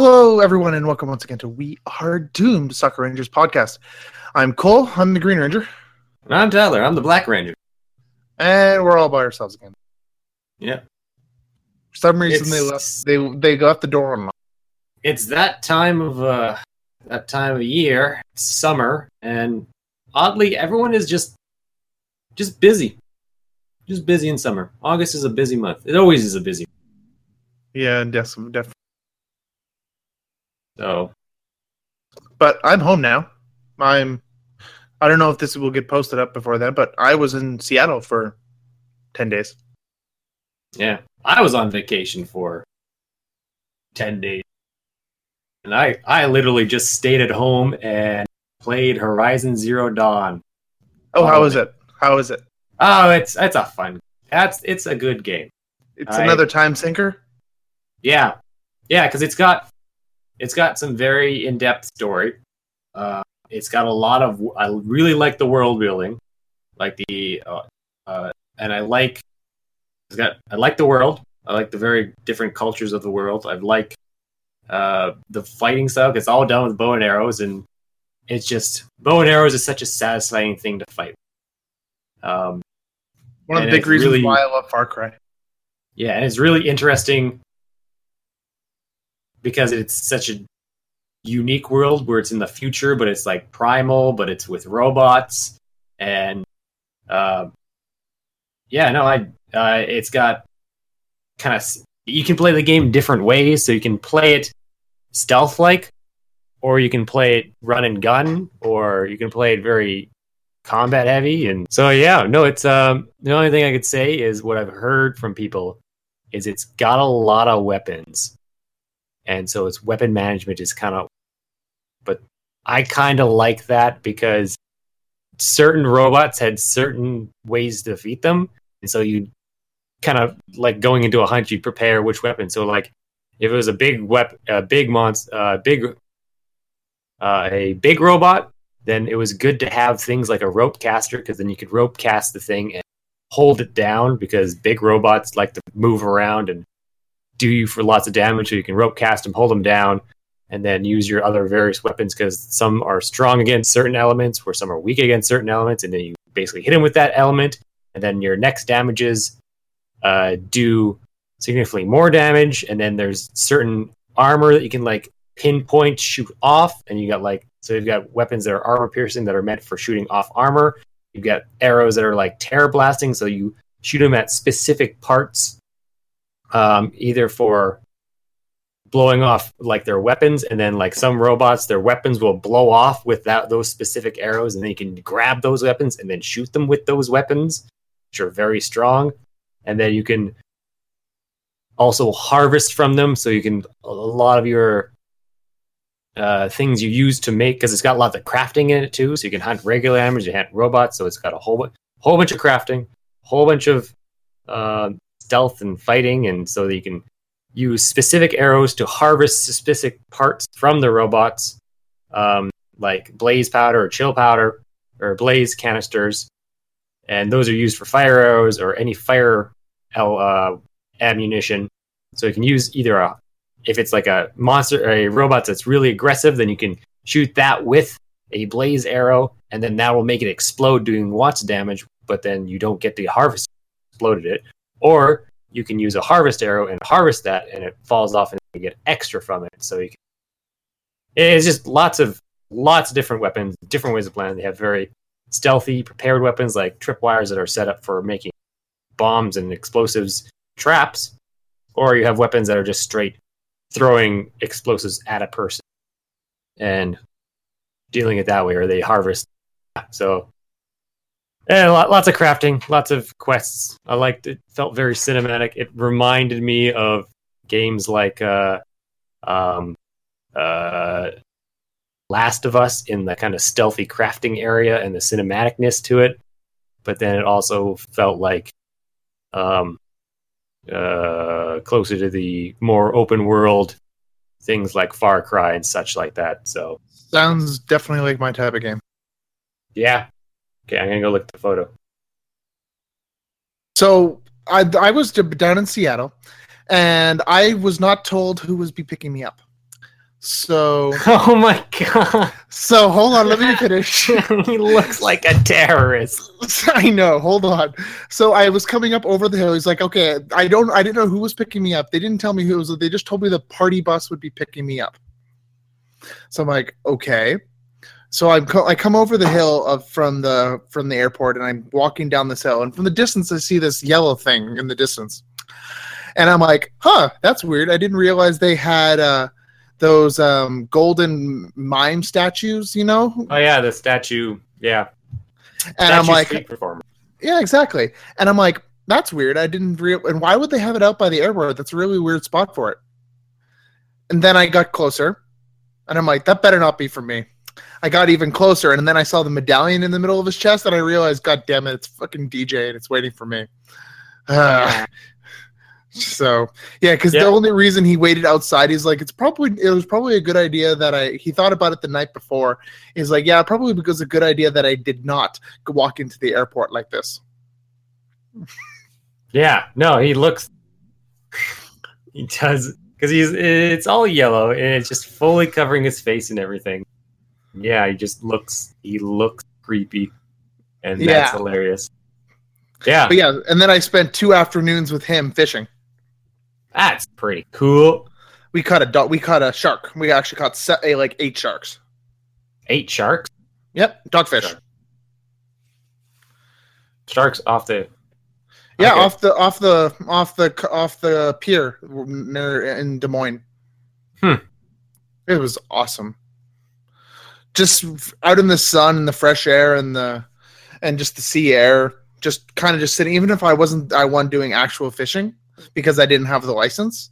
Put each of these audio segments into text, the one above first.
Hello, everyone, and welcome once again to We Are Doomed Sakura Rangers podcast. I'm Cole. I'm the Green Ranger, And I'm Tyler. I'm the Black Ranger. and we're all by ourselves again. Yeah. For some reason, they It's- left they they left the door unlocked. It's that time of uh that time of year, summer, and oddly everyone is just just busy. Just busy in summer. August is a busy month. It always is a busy. Yeah, yes, definitely. So But I'm home now. I'm. I don't know if this will get posted up before then, but I was in Seattle for ten days. yeah. I was on vacation for ten days. And I I literally just stayed at home and played Horizon Zero Dawn. Oh, how Oh, is it? How is it? Oh, it's it's a fun. That's it's a good game. It's I- another time sinker. Yeah, yeah, because it's got it's got some very in depth story. Uh, it's got a lot of. I really like the world building, like the, uh, uh, and I like. It's got. I like the world. I like the very different cultures of the world. I like uh, the fighting style. It's all done with bow and arrows, and it's just bow and arrows is such a satisfying thing to fight. Um, One of the big reasons really- why I love Far Cry. Yeah, and it's really interesting because it's such a unique world where it's in the future, but it's like primal, but it's with robots, and uh, yeah, no, I uh, it's got kind of you can play the game different ways, so you can play it stealth like, or you can play it run and gun, or you can play it very combat heavy, and so yeah, no, it's um the only thing I could say is what I've heard from people is it's got a lot of weapons. And so its weapon management is kind of but I kind of like that because certain robots had certain ways to defeat them. And so you kind of like going into a hunt, you'd prepare which weapon. So like if it was a big weapon, a big monster, uh, big, uh, a big robot, then it was good to have things like a rope caster because then you could rope cast the thing and hold it down because big robots like to move around and do you for lots of damage. So you can rope cast them, hold them down, and then use your other various weapons because some are strong against certain elements, where some are weak against certain elements, and then you basically hit them with that element, and then your next damages uh, do significantly more damage, and then there's certain armor that you can like pinpoint shoot off, and you got like so you've got weapons that are armor piercing that are meant for shooting off armor. You've got arrows that are like terror blasting, so you shoot them at specific parts, um, either for blowing off like their weapons, and then like some robots, their weapons will blow off with that those specific arrows, and then you can grab those weapons and then shoot them with those weapons, which are very strong, and then you can also harvest from them, so you can a lot of your uh, things you use to make because it's got lots of crafting in it too. So you can hunt regular animals, you hunt robots. So it's got a whole whole bunch of crafting, whole bunch of uh, stealth and fighting, and so that you can use specific arrows to harvest specific parts from the robots, um, like blaze powder or chill powder or blaze canisters, and those are used for fire arrows or any fire uh, ammunition. So you can use either a if it's like a monster a robot that's really aggressive, then you can shoot that with a blaze arrow, and then that will make it explode, doing lots of damage. But then you don't get the harvest exploded it, or you can use a harvest arrow and harvest that, and it falls off, and you get extra from it. So you can. It's just lots of lots of different weapons, different ways of playing. They have very stealthy, prepared weapons like tripwires that are set up for making bombs and explosives traps, or you have weapons that are just straight throwing explosives at a person and dealing it that way, or they harvest. So, and lots of crafting, lots of quests. I liked it. Felt very cinematic. It reminded me of games like uh, um, uh, Last of Us in the kind of stealthy crafting area and the cinematicness to it. But then it also felt like um, uh, closer to the more open world things like Far Cry and such like that. So Sounds definitely like my type of game. yeah, okay, I'm gonna go look at the photo. So I I was down in Seattle, and I was not told who was be picking me up. So Oh my god. so hold on, let me finish. he looks like a terrorist. I know. Hold on. So I was coming up over the hill. He's like, "Okay, I don't. I didn't know who was picking me up. They didn't tell me who it was. They just told me the party bus would be picking me up." So I'm like, "Okay." So I'm co- I come over the hill of from the from the airport, and I'm walking down this hill, and from the distance I see this yellow thing in the distance, and I'm like, "Huh, that's weird. I didn't realize they had uh, those um, golden mime statues, you know." Oh yeah, the statue. Yeah. And I'm like. Yeah, exactly. And I'm like, that's weird. I didn't real. And why would they have it out by the airport? That's a really weird spot for it. And then I got closer, and I'm like, that better not be for me. I got even closer, and then I saw the medallion in the middle of his chest, and I realized, God damn it, it's fucking DJ, and it's waiting for me. Ah. so yeah, because Yeah. the only reason he waited outside, he's like, it's probably it was probably a good idea that I. He thought about it the night before. He's like, yeah, probably because a good idea that I did not walk into the airport like this. Yeah, no, he looks. He does because he's it's all yellow and it's just fully covering his face and everything. Yeah, he just looks he looks creepy, and that's hilarious. Yeah, But yeah, and then I spent two afternoons with him fishing. that's pretty cool. We caught a dog. We caught a shark. We actually caught se- eh, like eight sharks. Eight sharks. Yep, dogfish. Shark. Sharks off the. Yeah, Okay. off the off the off the off the pier near in Des Moines. Hmm. It was awesome. Just out in the sun and the fresh air and the and just the sea air. Just kind of just sitting. Even if I wasn't, I wasn't doing actual fishing because I didn't have the license.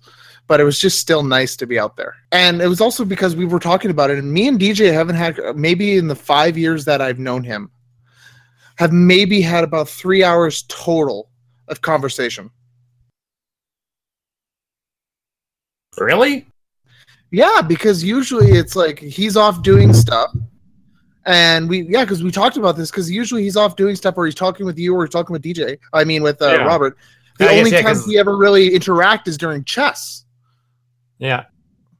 But it was just still nice to be out there. And it was also because we were talking about it. And me and DJ haven't had maybe in the five years that I've known him, have maybe had about three hours total of conversation. Really? Yeah, because usually it's like he's off doing stuff. And we, yeah, because we talked about this. Because usually he's off doing stuff, or he's talking with you, or he's talking with DJ. I mean, with uh, Yeah. Robert. The I guess, only yeah, time we ever really interact is during chess. Yeah,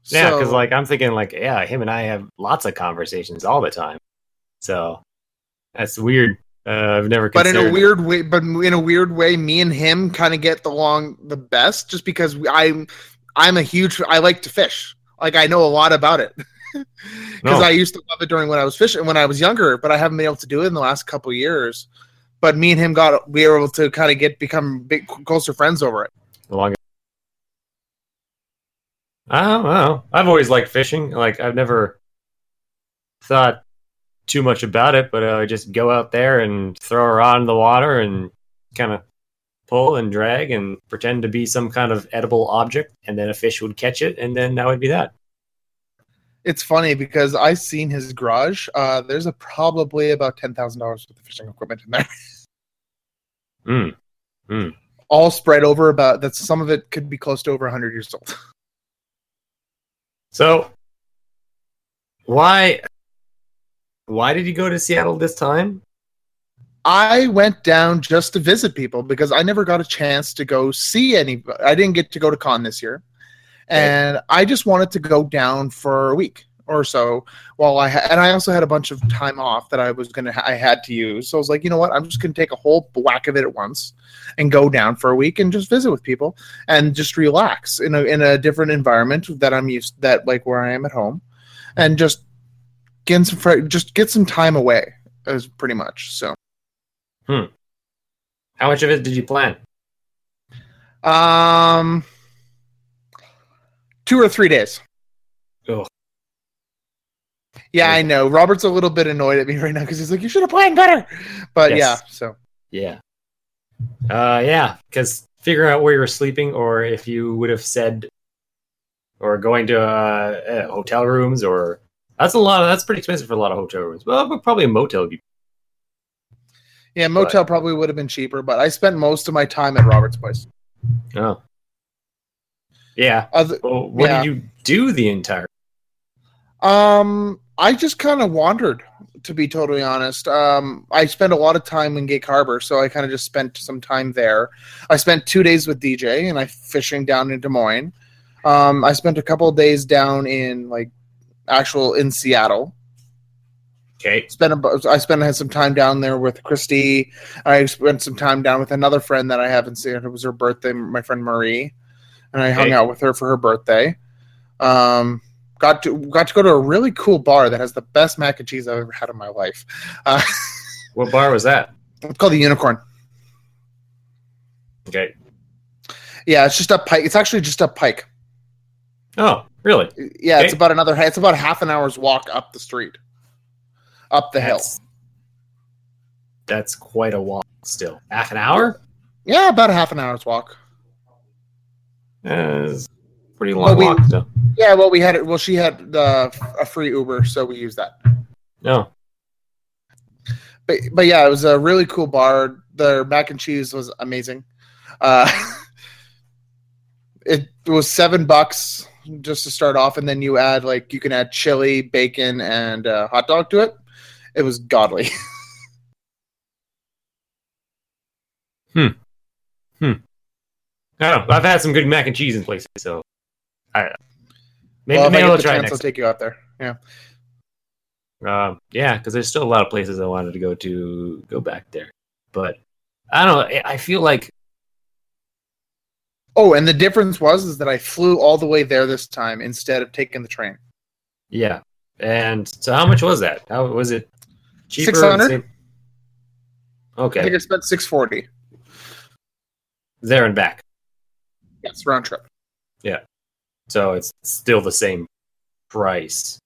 yeah. Because So- like I'm thinking, like yeah, him and I have lots of conversations all the time. So that's weird. Uh, I've never. but in a weird way, but in a weird way, me and him kind of get along the best, just because I'm, I'm a huge. I like to fish. Like I know a lot about it. Because No. I used to love it during when I was fishing when I was younger, but I haven't been able to do it in the last couple of years. But me and him got we were able to kind of get become big closer friends over it. long. I don't know. I've always liked fishing. Like I've never thought too much about it, but I just go out there and throw rod in the water and kind of pull and drag and pretend to be some kind of edible object, and then a fish would catch it, and then that would be that. It's funny because I seen his garage. Uh, there's a probably about ten thousand dollars worth of fishing equipment in there, Mm. all spread over about. That some of it could be close to over hundred years old. So, why? Why did you go to Seattle this time? I went down just to visit people because I never got a chance to go see any. I didn't get to go to con this year, and I just wanted to go down for a week or so. While I ha- and I also had a bunch of time off that I was gonna ha- I had to use, so I was like, you know what, I'm just gonna take a whole whack of it at once and go down for a week and just visit with people and just relax in a in a different environment that I'm used that like where I am at home, and just get some fr- just get some time away. Is pretty much so. How much of it did you plan? Um, two or three days. Ugh. Yeah, I know. Robert's a little bit annoyed at me right now because he's like, "You should have planned better." But Yes. yeah, so Yeah. Uh, yeah, because figuring out where you were sleeping, or if you would have said, or going to uh, uh, hotel rooms, or that's a lot. Of, that's pretty expensive for a lot of hotel rooms. Well, but probably a motel would be. Yeah, motel probably would have been cheaper, but I spent most of my time at Robert's place. Oh. Yeah. Other, Well, what Yeah. did you do the entire? um, I just kind of wandered, to be totally honest. Um, I spent a lot of time in Gig Harbor, so I kind of just spent some time there. I spent two days with DJ and I fishing down in Des Moines. Um, I spent a couple of days down in like actual in Seattle. Okay. Spent a, I spent had some time down there with Christy. I spent some time down with another friend that I haven't seen. It was her birthday, my friend Marie, and I hung out with her for her birthday. Um, got to got to go to a really cool bar that has the best mac and cheese I've ever had in my life. Uh, What bar was that? it's called the Unicorn. Okay. Yeah, it's just up Pike. It's actually just up Pike. Oh, really? Yeah, it's about another. It's about half an hour's walk up the street, up the hill. That's, that's quite a walk still. Half an hour? Yeah, about a half an hour's walk. Uh, it's a pretty Well, long we- walk still. Yeah, well, we had it. Well, she had uh, a free Uber, so we used that. No. But but yeah, it was a really cool bar. Their mac and cheese was amazing. Uh, it was seven bucks just to start off, and then you add like you can add chili, bacon, and uh, hot dog to it. It was godly. I don't know. I've had some good mac and cheese in places, so I maybe, well, maybe I'll try chance, next. I'll take you out there. Yeah. Um, yeah, because there's still a lot of places I wanted to go to go back there, but I don't know. I- I feel like Oh, and the difference was is that I flew all the way there this time instead of taking the train. yeah. And so, how much was that? How was it? Cheaper? 600? Same- I Okay, think I spent six forty. there and back. Yes, round trip. Yeah. So it's still the same price.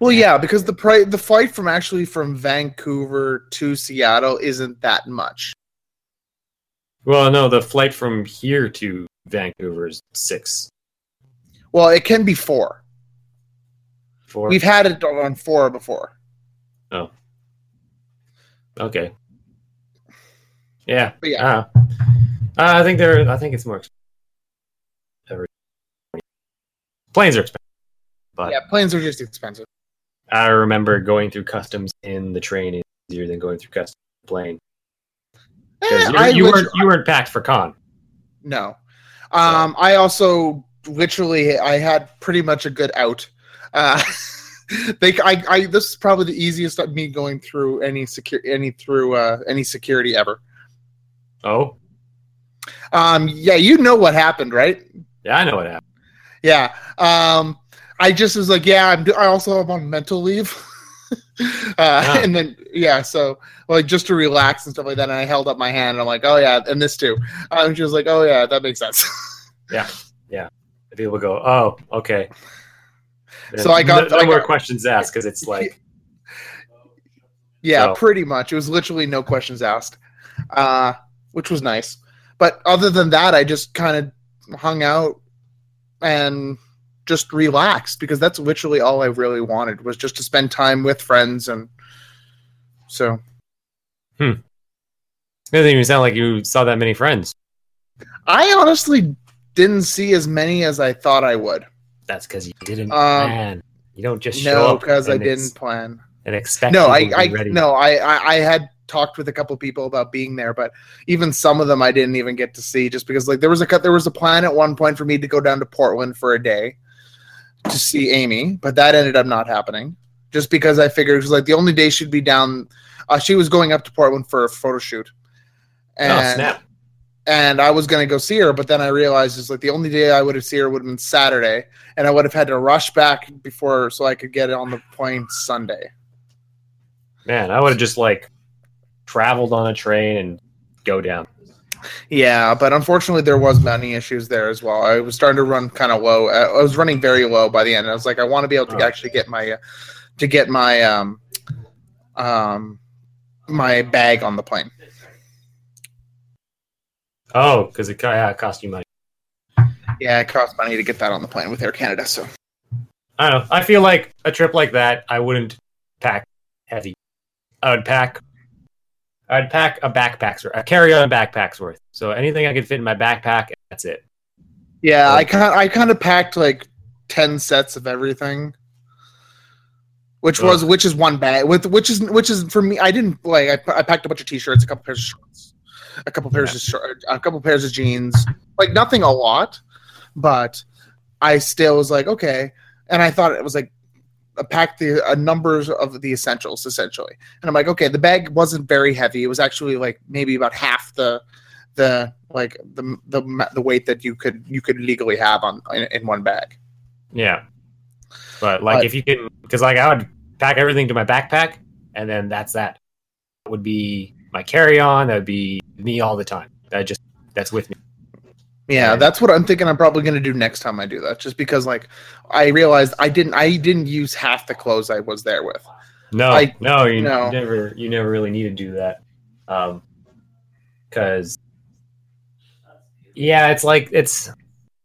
Well, yeah, because the price, the flight from actually from Vancouver to Seattle isn't that much. Well, no, the flight from here to Vancouver is six. Well, it can be four. Four. We've had it on four before. Okay. Yeah. But yeah. Uh, I think they're. I think it's more expensive. Every- Planes are expensive, but Yeah, planes are just expensive. I remember going through customs in the train is easier than going through customs in the plane. Eh, you, you weren't you weren't packed for con. no. Um, I also literally I had pretty much a good out. Uh, they, I, I, this is probably the easiest of me going through any secure, any through uh, any security ever. Oh, Um, yeah, you know what happened, right? yeah, I know what happened. Yeah. Um, I just was like, yeah, I'm. I also am on mental leave. uh, Ah. And then yeah, so like just to relax and stuff like that. And I held up my hand. And I'm like, oh yeah, and this too. Uh, and she was like, oh yeah, that makes sense. Yeah yeah people go, oh, okay. So I got- no, no I more got- questions asked because it's like yeah, So- pretty much. It was literally no questions asked, uh, which was nice. But other than that, I just kind of hung out and just relaxed because that's literally all I really wanted was just to spend time with friends and so Hmm. it doesn't even sound like you saw that many friends. I honestly didn't see as many as I thought I would. That's because you didn't Um, plan. You don't just show No, up because I didn't ex- plan. and expect. No, I, I no, I, I, I had talked with a couple people about being there, but even some of them I didn't even get to see just because like there was a cut there was a plan at one point for me to go down to Portland for a day to see Amy, but that ended up not happening. Just because I figured it was like the only day she'd be down, uh, she was going up to Portland for a photo shoot, and Oh snap! And I was gonna go see her, but then I realized it's like the only day I would have seen her would have been Saturday, and I would have had to rush back before so I could get on the plane Sunday. Man, I would have just like traveled on a train and go down. Yeah, but unfortunately, there was money issues there as well. I was starting to run kind of low. I I was running very low by the end. I was like, I want to be able to Oh. actually get my, uh, to get my, um, um, my bag on the plane. Oh, because it, yeah, it cost you money. Yeah, it cost money to get that on the plane with Air Canada. So I don't know. I feel like a trip like that, I wouldn't pack heavy. I would pack. I'd pack a backpack's worth, a carry-on backpack's worth. So anything I could fit in my backpack, that's it. yeah, I kind I kind of packed like ten sets of everything, which Oh. was which is one bag with which is which is for me. I didn't like I, I packed a bunch of t-shirts, a couple pairs of shorts, a couple pairs of short, a couple pairs of jeans, like nothing a lot, but I still was like okay. and I thought it was like a pack the a numbers of the essentials essentially. And I'm like, okay, the bag wasn't very heavy. It was actually like maybe about half the the like the the the weight that you could you could legally have on in, in one bag. Yeah. But like But- if you can because like I would pack everything to my backpack and then that's that. That would be my carry on, that would be me all the time. That just that's with me. Yeah, Right. that's what I'm thinking. I'm probably going to do next time I do that, just because like I realized I didn't I didn't use half the clothes I was there with. No, I- no, you no. never you never really need to do that. Um cuz yeah, it's like it's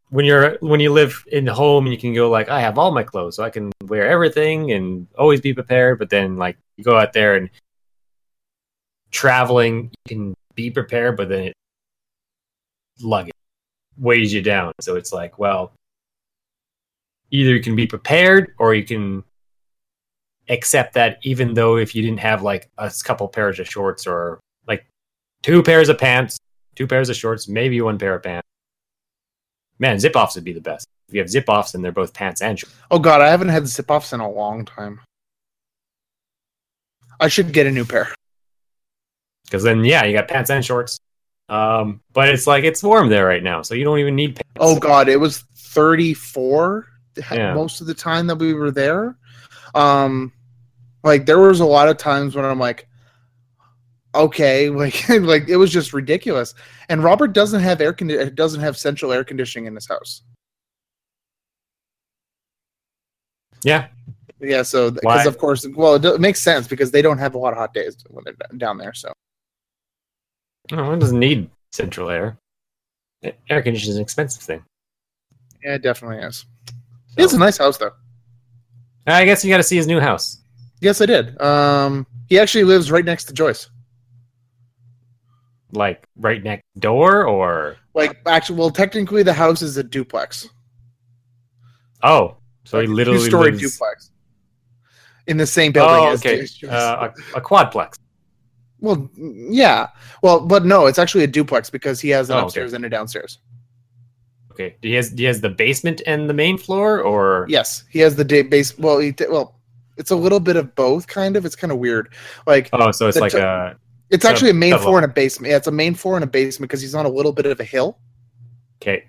when you're when you live in the home and you can go like I have all my clothes so I can wear everything and always be prepared, but then like you go out there and traveling you can be prepared but then it luggage weighs you down. So it's like, well, either you can be prepared or you can accept that even though if you didn't have like a couple pairs of shorts or like two pairs of pants, two pairs of shorts, maybe one pair of pants. Man, zip offs would be the best. If you have zip offs and they're both pants and shorts. Oh god, I haven't had zip offs in a long time. I should get a new pair. Because then, yeah, you got pants and shorts. Um, but it's like it's warm there right now, so you don't even need pants. Oh god, it was 34 Yeah. most of the time that we were there. Um like there was a lot of times when I'm like okay, like like it was just ridiculous. And Robert doesn't have air condi- doesn't have central air conditioning in his house. Yeah, Yeah, so because of course, well, it, it makes sense because they don't have a lot of hot days when they're down there. So no, it doesn't need central air. Air conditioning is an expensive thing. yeah, it definitely is. It's a nice house though. I guess you got to see his new house. Yes, I did. Um, he actually lives right next to Joyce. Like right next door, or Like, actually, well, technically, the house is a duplex, oh, so he literally two-story lives. duplex in the same building. Oh, as okay, Joyce. uh, a, a quadplex. Well, yeah, well, but no, it's actually a duplex because he has an Oh, okay. upstairs and a downstairs. Okay, he has he has the basement and the main floor, or Yes, he has the day base. Well, he, well, it's a little bit of both, kind of. It's kind of weird. Like, oh, so it's like t- a It's actually a main double. floor and a basement. Yeah, it's a main floor and a basement because he's on a little bit of a hill. okay.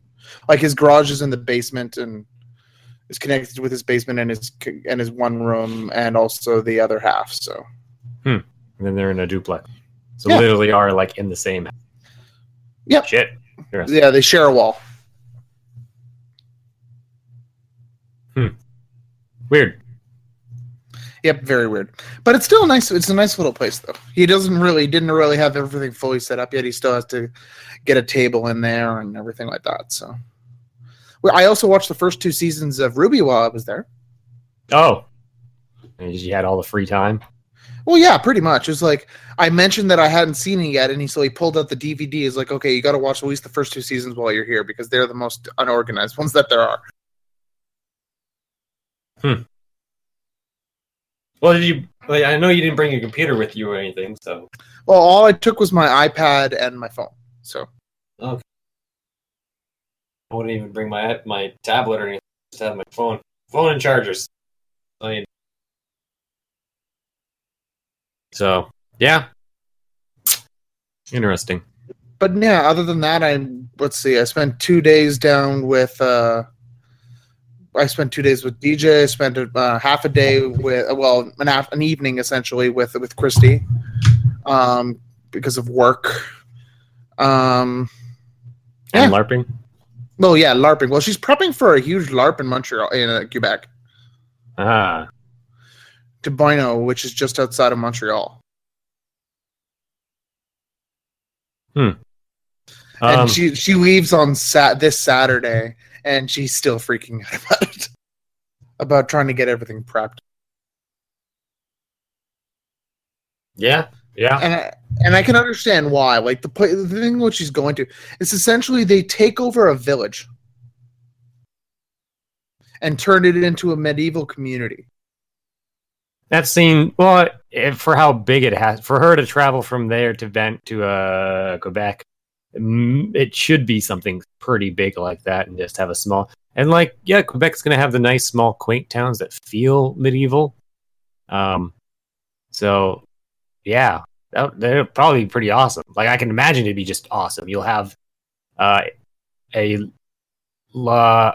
Like his garage is in the basement and is connected with his basement and his and his one room and also the other half. So hmm. And then they're in a duplex, so Yeah. literally are like in the same. Yep. Shit. Yeah, they share a wall. Hmm. Weird. Yep, very weird. But it's still a nice. It's a nice little place though. He doesn't really didn't really have everything fully set up yet. He still has to get a table in there and everything like that. So. Well, I also watched the first two seasons of Ruby while I was there. Oh, and you had all the free time. Well, yeah, pretty much. It's like I mentioned that I hadn't seen it yet, and he so he pulled out the DVD. He's like, okay, you got to watch at least the first two seasons while you're here because they're the most unorganized ones that there are. Hmm. Well, did you? Like, I know you didn't bring your computer with you or anything, so Well, all I took was my iPad and my phone. So Okay. I wouldn't even bring my my tablet or anything. Just have my phone, phone and chargers. I mean, so yeah, interesting. but yeah, other than that, I let's see. I spent two days down with. uh I spent two days with DJ. I spent uh, half a day with, well, an, half, an evening essentially with with Christy, um, because of work. Um, And Yeah. LARPing. well, yeah, LARPing. Well, she's prepping for a huge LARP in Montreal, in uh, Quebec, Ah, to Boino, which is just outside of Montreal. and um, she she leaves on sat this Saturday, and she's still freaking out about it, about trying to get everything prepped. yeah, yeah. And I, and I can understand why. Like the pla- the thing what she's going to, it's essentially they take over a village and turn it into a medieval community. That scene, well, if, for how big it has, for her to travel from there to Vent to uh, Quebec, mm, it should be something pretty big like that, and just have a small. and like yeah, Quebec's gonna have the nice small quaint towns that feel medieval. Um, so yeah, that, they're probably pretty awesome. Like I can imagine it'd be just awesome. You'll have uh, a la.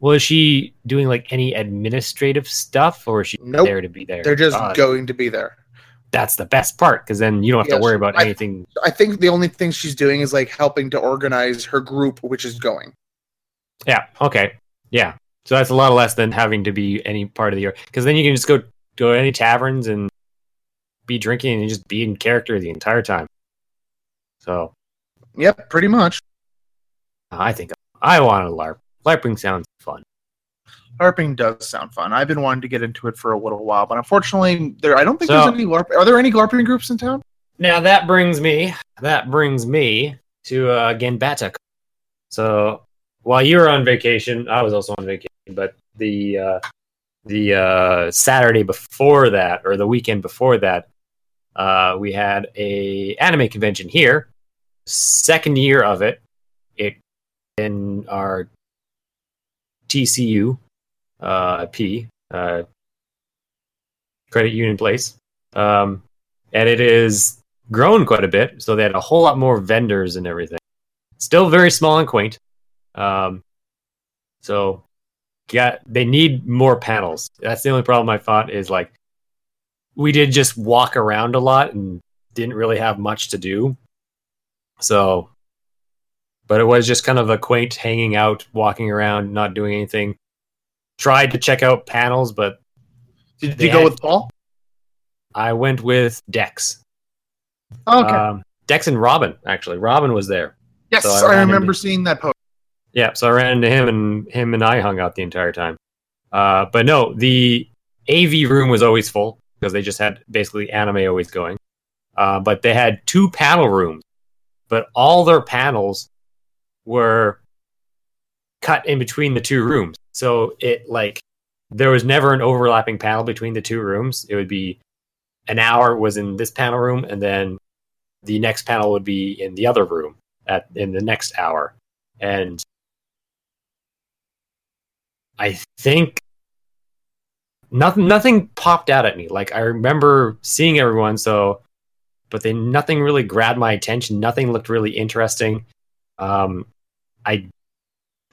Was she doing like any administrative stuff, or is she Nope. there to be there? They're just going to be there. that's the best part because then you don't have Yes, to worry about I- anything. I think the only thing she's doing is like helping to organize her group, which is going. Yeah. Okay. Yeah. So that's a lot less than having to be any part of the year because then you can just go go to any taverns and be drinking and just be in character the entire time. So Yep, pretty much. I think I want to LARP. LARPing sounds fun. LARPing does sound fun. I've been wanting to get into it for a little while, but unfortunately, there I don't think So- there's any LARP. Are there any LARPing groups in town? Now that brings me that brings me to uh, Genbata. So while you were on vacation, I was also on vacation, but the uh, the uh, Saturday before that or the weekend before that, uh, we had a anime convention here. Second year of it, it in our TCU uh, P uh, Credit Union Place, um, and it is grown quite a bit. So they had a whole lot more vendors and everything. Still very small and quaint. Um, so yeah, they need more panels. That's the only problem I thought is like we did just walk around a lot and didn't really have much to do. So, but it was just kind of a quaint hanging out, walking around, not doing anything. Tried to check out panels, but Did you go had- with Paul? I went with Dex. Okay. Um, Dex and Robin, actually. Robin was there. yes, so I I, remember seeing that post. Yeah, so I ran into him and him and I hung out the entire time. Uh, but no, the AV room was always full because they just had basically anime always going. Uh, but they had two panel rooms, but all their panels were cut in between the two rooms. So it like there was never an overlapping panel between the two rooms. It would be an hour was in this panel room, and then the next panel would be in the other room at in the next hour. And I think nothing nothing popped out at me. Like I remember seeing everyone, so but then nothing really grabbed my attention. Nothing looked really interesting. Um, I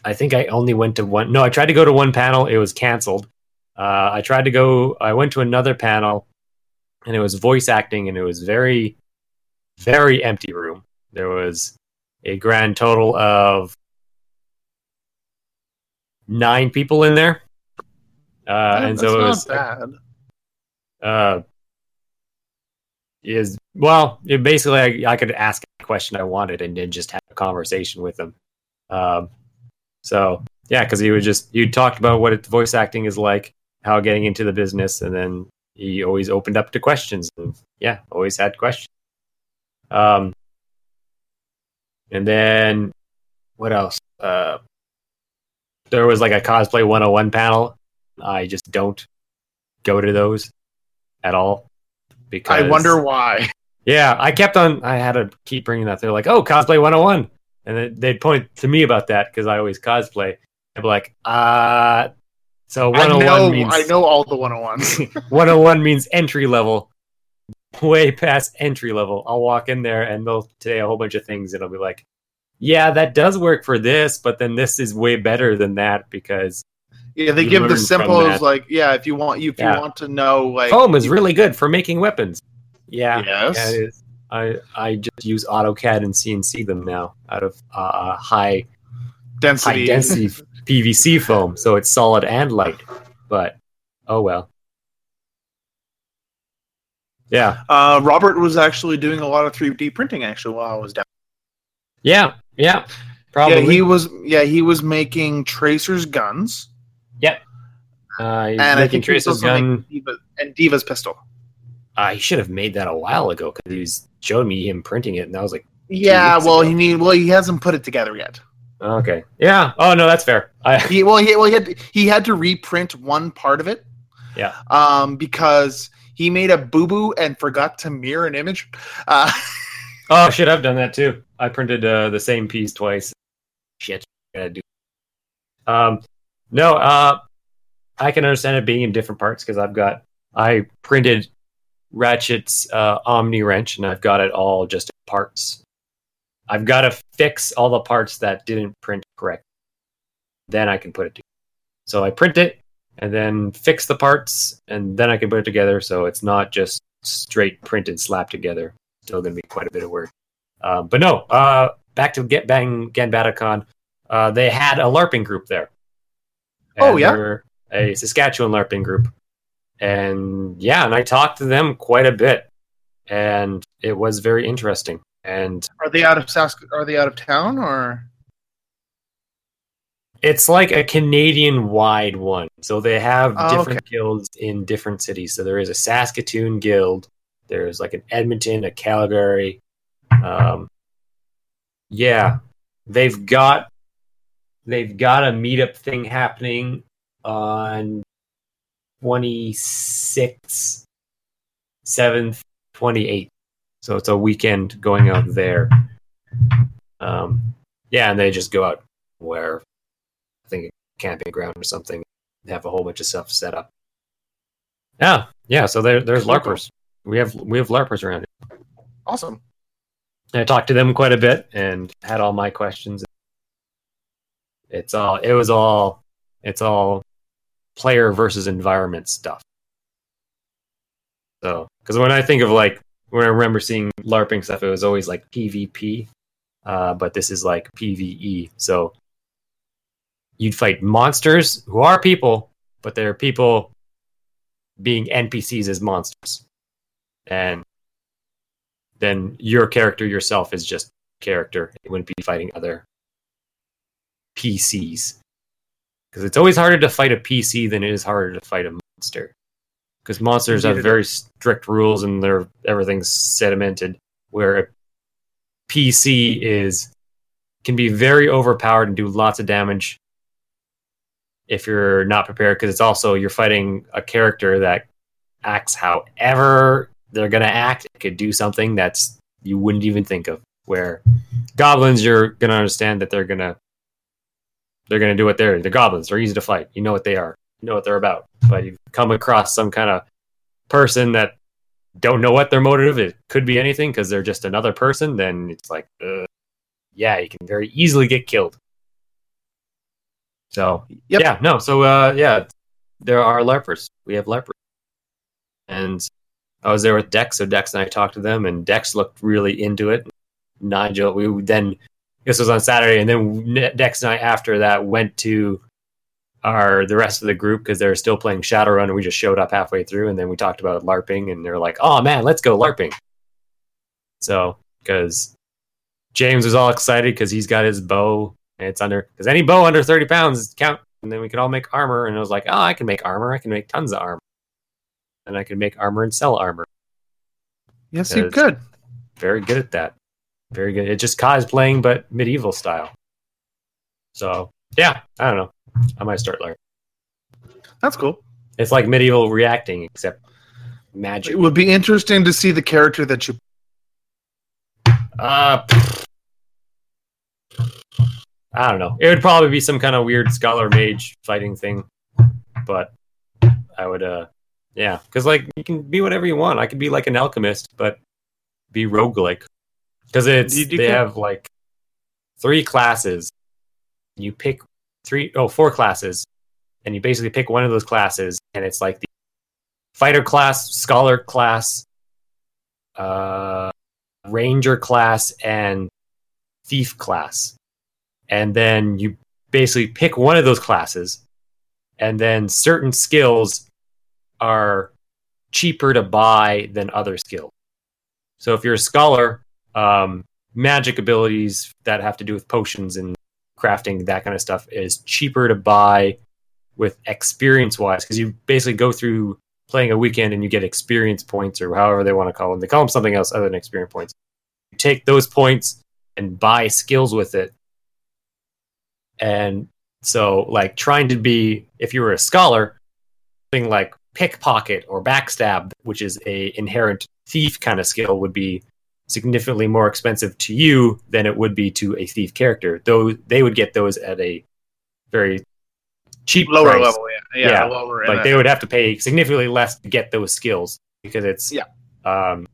I think I only went to one. No, I tried to go to one panel. It was canceled. Uh, I tried to go. I went to another panel, and it was voice acting, and it was very, very empty room. There was a grand total of nine people in there. Uh, and That's so it was bad. uh, is well, it basically I, I could ask a question I wanted and then just have a conversation with him. Um, so yeah, because he would just you talked about what it, voice acting is like, how getting into the business, and then he always opened up to questions, and yeah, always had questions. Um, and then what else? Uh, there was like a cosplay 101 panel. I just don't go to those at all because I wonder why. yeah, I kept on. I had to keep bringing that. They're like, "Oh, cosplay 101," and then they'd point to me about that because I always cosplay. I'd be like, "Uh, so I 101 know, means I know all the 101s. 101 means entry level, way past entry level. I'll walk in there and they'll say a whole bunch of things, and I'll be like, "Yeah, that does work for this, but then this is way better than that because yeah, they give the learn from simple that. like, yeah, if you want, if Yeah. you want to know, like, foam is really good for making weapons." Yeah, Yes. yeah. I I just use AutoCAD and CNC them now out of uh, high density. high density PVC foam, so it's solid and light. But oh well. Yeah, Uh, Robert was actually doing a lot of 3D printing actually while I was down. yeah, yeah. Probably. Yeah, he was. Yeah, he was making Tracer's guns, uh, he's and I think Tracer's gun. and D.Va's pistol. Uh, he should have made that a while ago because he was showing me him printing it, and I was like, Yeah, well, ago. he need. Well, he hasn't put it together yet. okay, yeah. Oh no, that's fair. I, He well, he well, he had he had to reprint one part of it. Yeah. Um, because he made a boo boo and forgot to mirror an image. Uh, oh shit, I've done that too. I printed uh, the same piece twice. Shit, gotta do. Um, no, uh, I can understand it being in different parts because I've got I printed Ratchet's uh, Omni wrench and I've got it all just in parts. I've got to fix all the parts that didn't print correct. Then I can put it together. So I print it and then fix the parts and then I can put it together. So it's not just straight printed slapped together. Still going to be quite a bit of work. Um, but no, uh, back to Get Bang Gambatacon. Uh, they had a LARPing group there. Oh, yeah? A Saskatchewan LARPing group. And yeah, and I talked to them quite a bit. And it was very interesting. And Are they out of Sask? Are they out of town or? it's like a Canadian wide one. So they have Oh, different guilds in different cities. So there is a Saskatoon guild. There's like an Edmonton, a Calgary. Um, yeah, they've got they've got a meetup thing happening on 26th, 7th, 28th. So it's a weekend going out there. Um, yeah, and they just go out where I think a camping ground or something. They have a whole bunch of stuff set up. Yeah, yeah. So there, there's larpers. We have we have larpers around here. Awesome. And I talked to them quite a bit and had all my questions. It's all it was all it's all player versus environment stuff. So, because when I think of like when I remember seeing LARPing stuff, it was always like PvP, uh, but this is like PVE. So you'd fight monsters who are people, but they're people being NPCs as monsters, and then your character yourself is just character. It wouldn't be fighting other PCs because it's always harder to fight a PC than it is harder to fight a monster. Because monsters have very strict rules and they're everything's sedimented. Where a PC is can be very overpowered and do lots of damage if you're not prepared. Because it's also you're fighting a character that acts however they're gonna act. It could do something that's you wouldn't even think of. Where goblins, you're gonna understand that they're gonna they're gonna do what they're they're goblins. They're easy to fight. You know what they are. You know what they're about. But you come across some kind of person that don't know what their motive is. Could be anything because they're just another person. Then it's like, uh, yeah, you can very easily get killed. So Yep. yeah, no. So uh, yeah, there are larpers. We have larpers, and I was there with Dex. So Dex and I talked to them, and Dex looked really into it. Nigel, we then this was on Saturday, and then next night after that went to our the rest of the group because they were still playing Shadowrun, and we just showed up halfway through, and then we talked about LARPing, and they're like, "Oh man, let's go LARPing." So because James was all excited because he's got his bow, and it's under because any bow under thirty pounds count, and then we could all make armor, and I was like, "Oh, I can make armor. I can make tons of armor, and I can make armor and sell armor." Yes, you could. very good at that. Very good. It's just cosplaying, but medieval style. So yeah, I don't know. I might start learning. That's cool. It's like medieval reacting, except magic. It would be interesting to see the character that you. Uh, I don't know. It would probably be some kind of weird scholar mage fighting thing, but I would, uh, yeah, because like you can be whatever you want. I could be like an alchemist, but be roguelike because it's You- you they can- have like three classes. You pick three, oh, four classes, and you basically pick one of those classes, and it's like the fighter class, scholar class, uh, ranger class, and thief class. And then you basically pick one of those classes, and then certain skills are cheaper to buy than other skills. So if you're a scholar, um, magic abilities that have to do with potions and crafting, that kind of stuff, is cheaper to buy with experience wise because you basically go through playing a weekend and you get experience points or however they want to call them. They call them something else other than experience points. You take those points and buy skills with it. And so, like, trying to be, if you were a scholar, something like pickpocket or backstab, which is a inherent thief kind of skill, would be significantly more expensive to you than it would be to a thief character. Though they would get those at a very cheap lower price. level. Yeah, yeah, Yeah, lower. Like they would have to pay significantly less to get those skills because it's Yeah. Um,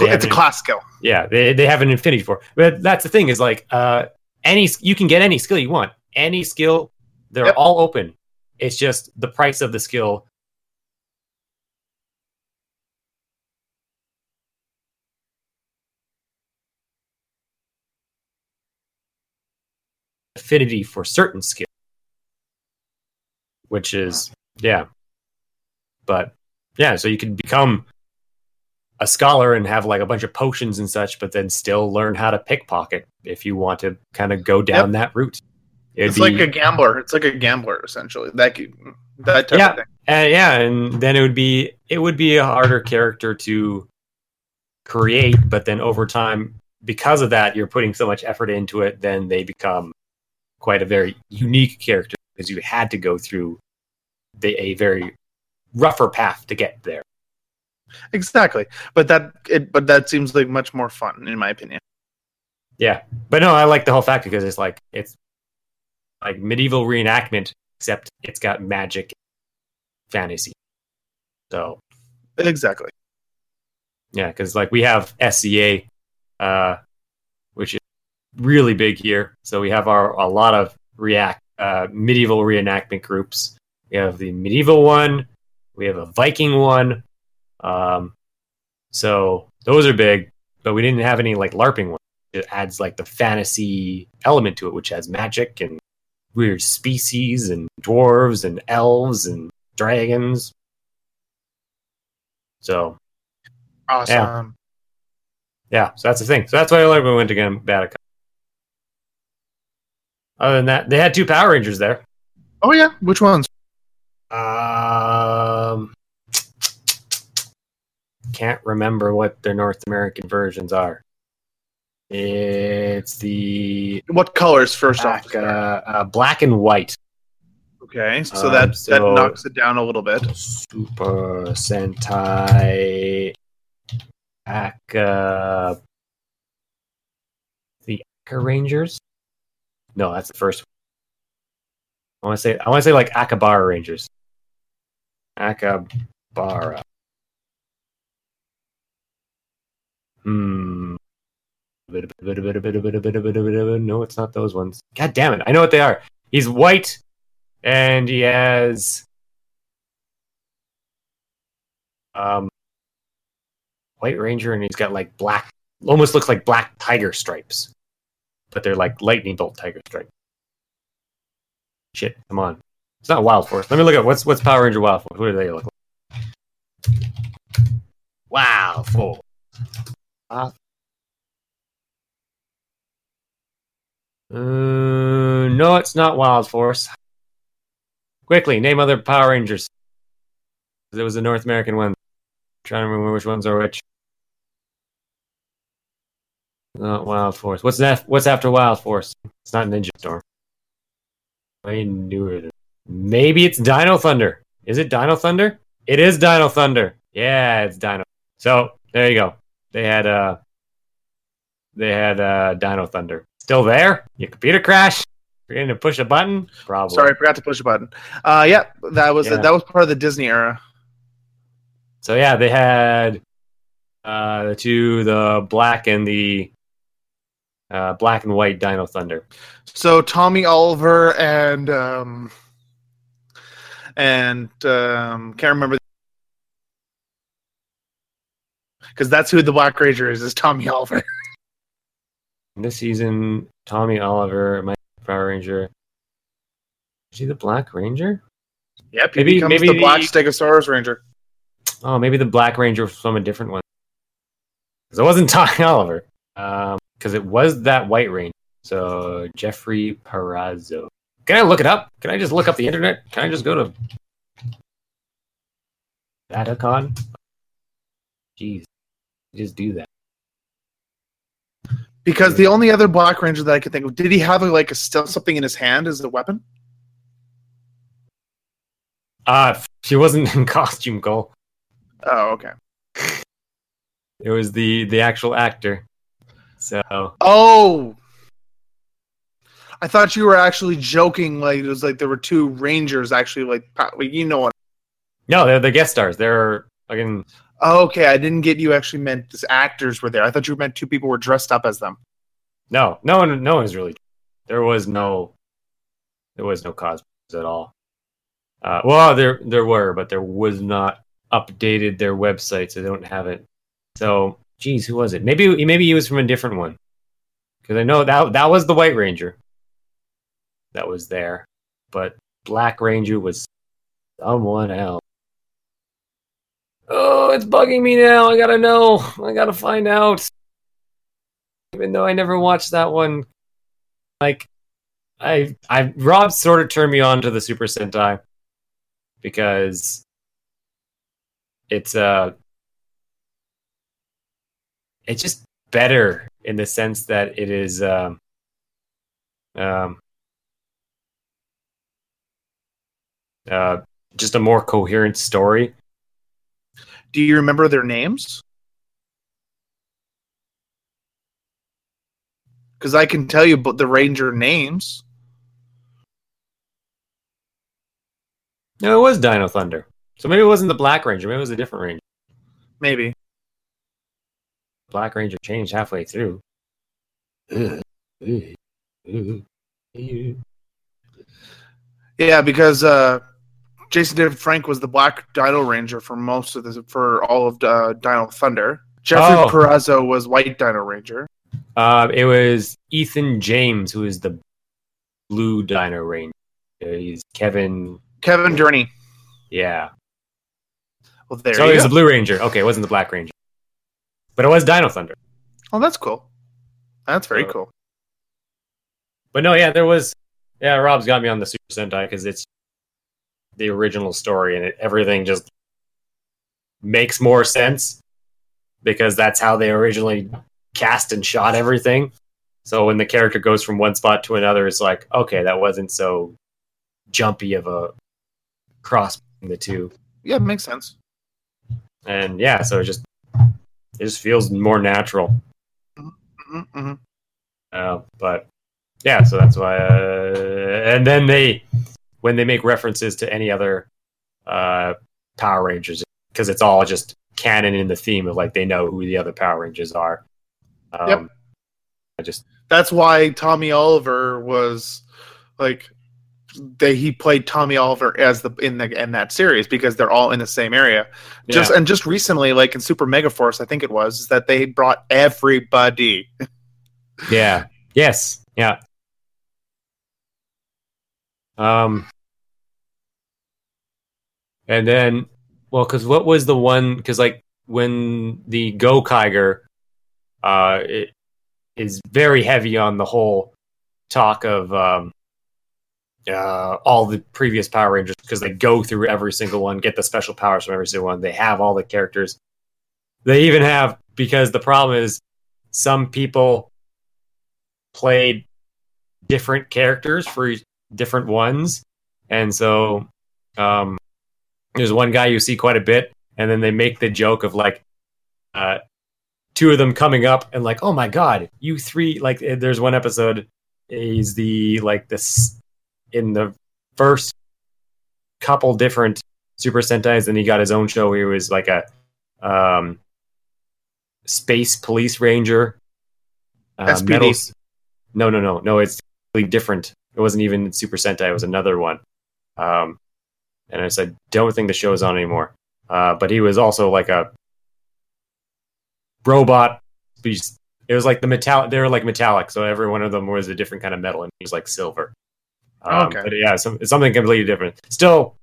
it's a an- class skill. yeah, they they have an infinity for. But that's the thing is like uh any you can get any skill you want. Any skill, they're Yep. all open. It's just the price of the skill. Affinity for certain skill, which is yeah, but yeah, so you can become a scholar and have like a bunch of potions and such, but then still learn how to pickpocket if you want to kind of go down that route. It'd It's be- like a gambler. It's like a gambler essentially. That c- that type Yeah. of thing. Uh, yeah, and then it would be it would be a harder character to create, but then over time, because of that, you're putting so much effort into it, then they become quite a very unique character because you had to go through the, a very rougher path to get there. Exactly. But that it but that seems like much more fun in my opinion. Yeah, but no, I like the whole fact because it's like it's like medieval reenactment, except it's got magic, fantasy. So Exactly. Yeah, because like we have SCA, uh, really big here. So we have our a lot of react uh, medieval reenactment groups. We have the medieval one, we have a Viking one. Um, so those are big, but we didn't have any like LARPing one. It adds like the fantasy element to it, which has magic and weird species and dwarves and elves and dragons. So Awesome. Yeah, so that's the thing. So that's why I like when we went to Gambata. Other than that, they had two Power Rangers there. Oh yeah. Which ones? Um, can't remember what their North American versions are. It's the What colors first black, off? uh, uh, black and white okay. So um, that so- that knocks it down a little bit. Super Sentai Aka. The Aka Rangers? No, that's the first one. I want to say I want to say like Akabara Rangers. Akabara. Hmm. No, it's not those ones. God damn it! I know what they are. He's white, and he has um white ranger and he's got like black almost looks like black tiger stripes but they're like lightning bolt tiger strike. shit come on. It's not wild force. Let me look at what's what's power ranger wild force? What do they look like? Wild Force. Uh, no it's not wild force. Quickly name other power rangers. It was a north american one. Trying to remember which ones are which not Wild Force. What's that? What's after Wild Force? It's not Ninja Storm. I knew it. Maybe it's Dino Thunder. Is it Dino Thunder? It is Dino Thunder. Yeah, it's Dino. So there you go. They had uh they had uh Dino Thunder. Still there? Your computer crash? You're going to push a button? Probably. Sorry, I forgot to push a button. Uh, yeah, that was Yeah. that was part of the Disney era. So yeah, they had uh the two, the black and the uh, black and white Dino Thunder. So Tommy Oliver and um, and um, can't remember because that's who the Black Ranger is. Is Tommy Oliver? This season, Tommy Oliver, my Power Ranger. Is he the Black Ranger? Yep, he Maybe- becomes maybe the Black Stegosaurus Ranger. Oh, maybe the Black Ranger from a different one. Because it wasn't Tommy Oliver. Because it was that White Ranger. So Jeffrey Parazzo. Can I look it up? Can I just look up the internet? Can I just go to Datacon? Jeez, just do that. Because the only other Black Ranger that I could think of, did he have like a still something in his hand as a weapon? Uh she wasn't in costume, Cole. Oh, okay. It was the the actual actor. So Oh, I thought you were actually joking. Like it was like there were two Rangers actually. Like you know what? No, they're the guest stars. They're fucking okay, I didn't get you actually meant as actors were there. I thought you meant two people were dressed up as them. no, no one, no one's really. There was no, there was no cosplays at all. Uh, well, there there were, but there was not updated their website, so they don't have it. So, geez, who was it? Maybe maybe he was from a different one, because I know that that was the White Ranger that was there, but Black Ranger was someone else. Oh, it's bugging me now. I gotta know. I gotta find out. Even though I never watched that one, like I, I Rob sort of turned me on to the Super Sentai because it's uh it's just better in the sense that it is um um uh just a more coherent story. Do you remember their names? Because I can tell you but the Ranger names. No, it was Dino Thunder. So maybe it wasn't the Black Ranger. Maybe it was a different Ranger. Maybe. Black Ranger changed halfway through. Yeah, because uh, Jason David Frank was the Black Dino Ranger for most of the for all of uh, Dino Thunder. Jeffrey Oh. Parazzo was White Dino Ranger. Uh, it was Ethan James who is the Blue Dino Ranger. He's Kevin. Kevin Duhaney. Yeah. Well, there so you he was go. the Blue Ranger. Okay, it wasn't the Black Ranger, but it was Dino Thunder. oh, that's cool. That's very Uh, cool. But no, yeah, there was. Yeah, Rob's got me on the Super Sentai because it's the original story and it, everything just makes more sense because that's how they originally cast and shot everything. So when the character goes from one spot to another, it's like, okay, that wasn't so jumpy of a cross between the two. Yeah, it makes sense. And yeah, so it just it just feels more natural. Mm-hmm. Uh, but yeah, so that's why. Uh, and then they, when they make references to any other uh, Power Rangers, because it's all just canon in the theme of like they know who the other Power Rangers are. Um, Yep. I just That's why Tommy Oliver was like they he played Tommy Oliver as the in the in that series because they're all in the same area. Just yeah. and just recently, like in Super Mega Force, I think it was, is that they brought everybody. yeah, yes, yeah. Um, and then, well, because what was the one? Because like when the Gokaiger, uh, it is very heavy on the whole talk of um, uh, all the previous Power Rangers because they go through every single one, get the special powers from every single one. They have all the characters. They even have because the problem is some people played different characters for different ones, and so um, there's one guy you see quite a bit, and then they make the joke of like uh, two of them coming up and like, oh my god, you three! Like, eh, there's one episode. He's the like this in the first couple different Super Sentais, and he got his own show. Where he was like a um, space police ranger. Uh, SPD. Metals- No, no, no, no. It's completely different. It wasn't even Super Sentai. It was another one. Um, and I said, don't think the show is on anymore. Uh, but he was also like a robot. It was like the metallic. They were like metallic, so every one of them was a different kind of metal, and he was like silver. Um, Okay. But yeah, some, it's something completely different. Still,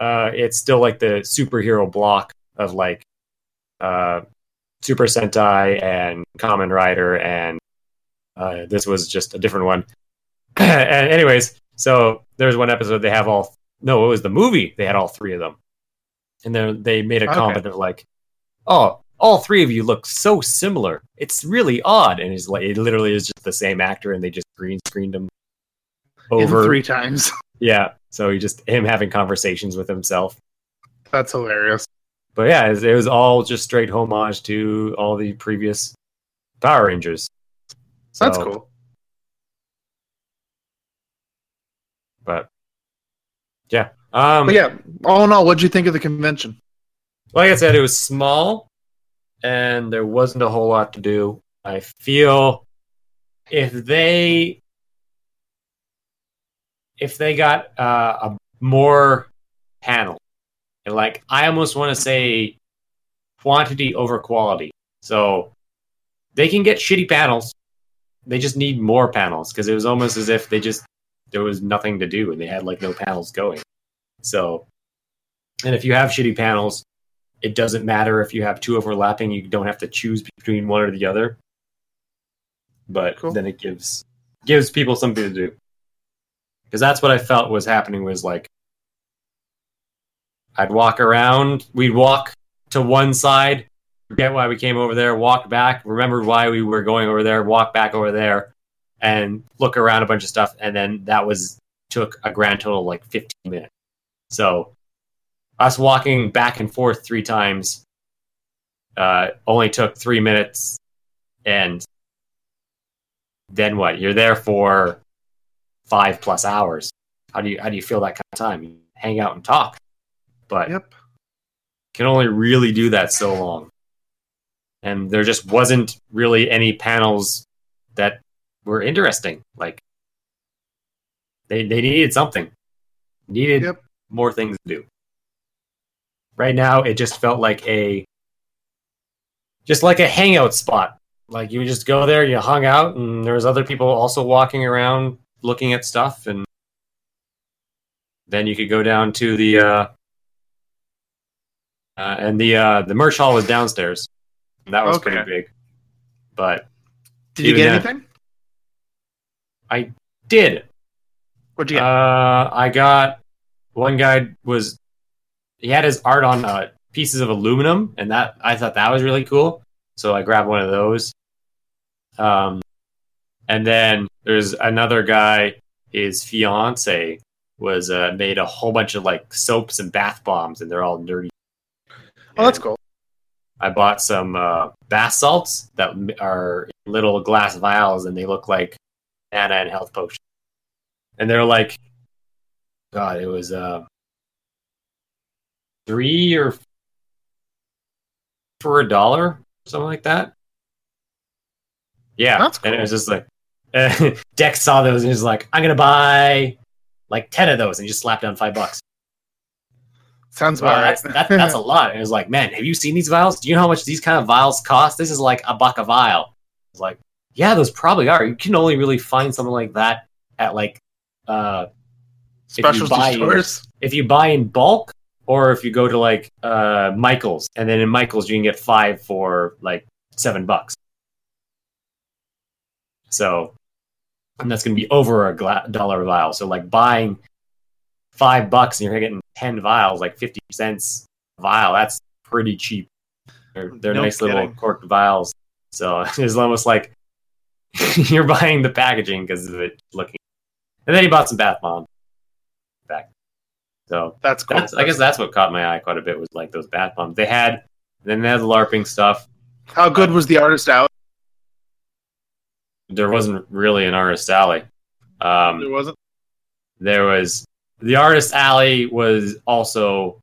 uh, it's still like the superhero block of like uh, Super Sentai and Kamen Rider, and uh, this was just a different one. and anyways, so there's one episode they have all. No, it was the movie. They had all three of them, and then they made a Okay. comment of like, "Oh, all three of you look so similar. It's really odd." And he's like it literally is just the same actor, and they just green screened him in over. three times. Yeah, so he just him having conversations with himself. That's hilarious. But yeah, it was, it was all just straight homage to all the previous Power Rangers. So, That's cool. But yeah, um, But yeah, all in all, what'd you think of the convention? like I said, it was small, and there wasn't a whole lot to do. I feel if they if they got uh, a more panel, and like I almost want to say quantity over quality. So they can get shitty panels. They just need more panels because it was almost as if they just there was nothing to do and they had like no panels going. So, and if you have shitty panels, it doesn't matter if you have two overlapping. You don't have to choose between one or the other. But Cool. then it gives gives people something to do because that's what I felt was happening. Was like I'd walk around. We'd walk to one side, forget why we came over there, walk back, remember why we were going over there, walk back over there, and look around a bunch of stuff. And then that was took a grand total like 15 minutes. So us walking back and forth three times uh, only took three minutes. And then what? You're there for five plus hours. How do you how do you feel that kind of time? You hang out and talk, but Yep. can only really do that so long. And there just wasn't really any panels that were interesting. Like they they needed something. Needed Yep. more things to do. Right now it just felt like a just like a hangout spot. Like you would just go there, you hung out, and there was other people also walking around looking at stuff and then you could go down to the uh, uh, and the uh, the merch hall was downstairs. And that was Okay. pretty big. But Did you get that- anything? I did. What'd you get? Uh, I got one guy was he had his art on uh, pieces of aluminum, and that I thought that was really cool. So I grabbed one of those. Um, and then there's another guy. His fiance was uh, made a whole bunch of like soaps and bath bombs, and they're all nerdy. oh, that's cool. I bought some uh, bath salts that are little glass vials, and they look like mana and health potions. And they're like, God, it was uh, three or for a dollar, something like that. Yeah, That's cool. and it was just like Dex saw those and he was like, "I'm gonna buy like ten of those," and he just slapped down five bucks. Sounds Well, about right. that's, that, that's a lot. And it was like, man, have you seen these vials? Do you know how much these kind of vials cost? This is like a buck a vial. It's like, yeah, those probably are. You can only really find something like that at like, uh, Specialty stores. if you buy in bulk or if you go to like uh, Michael's, and then in Michael's you can get five for like seven bucks. So, and that's going to be over a gla- dollar a vial. So, like buying five bucks and you're getting ten vials, like fifty cents a vial. That's pretty cheap. They're, they're No nice little kidding. corked vials. So it's almost like you're buying the packaging because of it looking. And then he bought some bath bombs back. So That's cool. that's, I guess that's what caught my eye quite a bit was like those bath bombs. They had, then they had the LARPing stuff. How good was the artist out? There wasn't really an artist alley. Um, there wasn't. there was the artist alley was also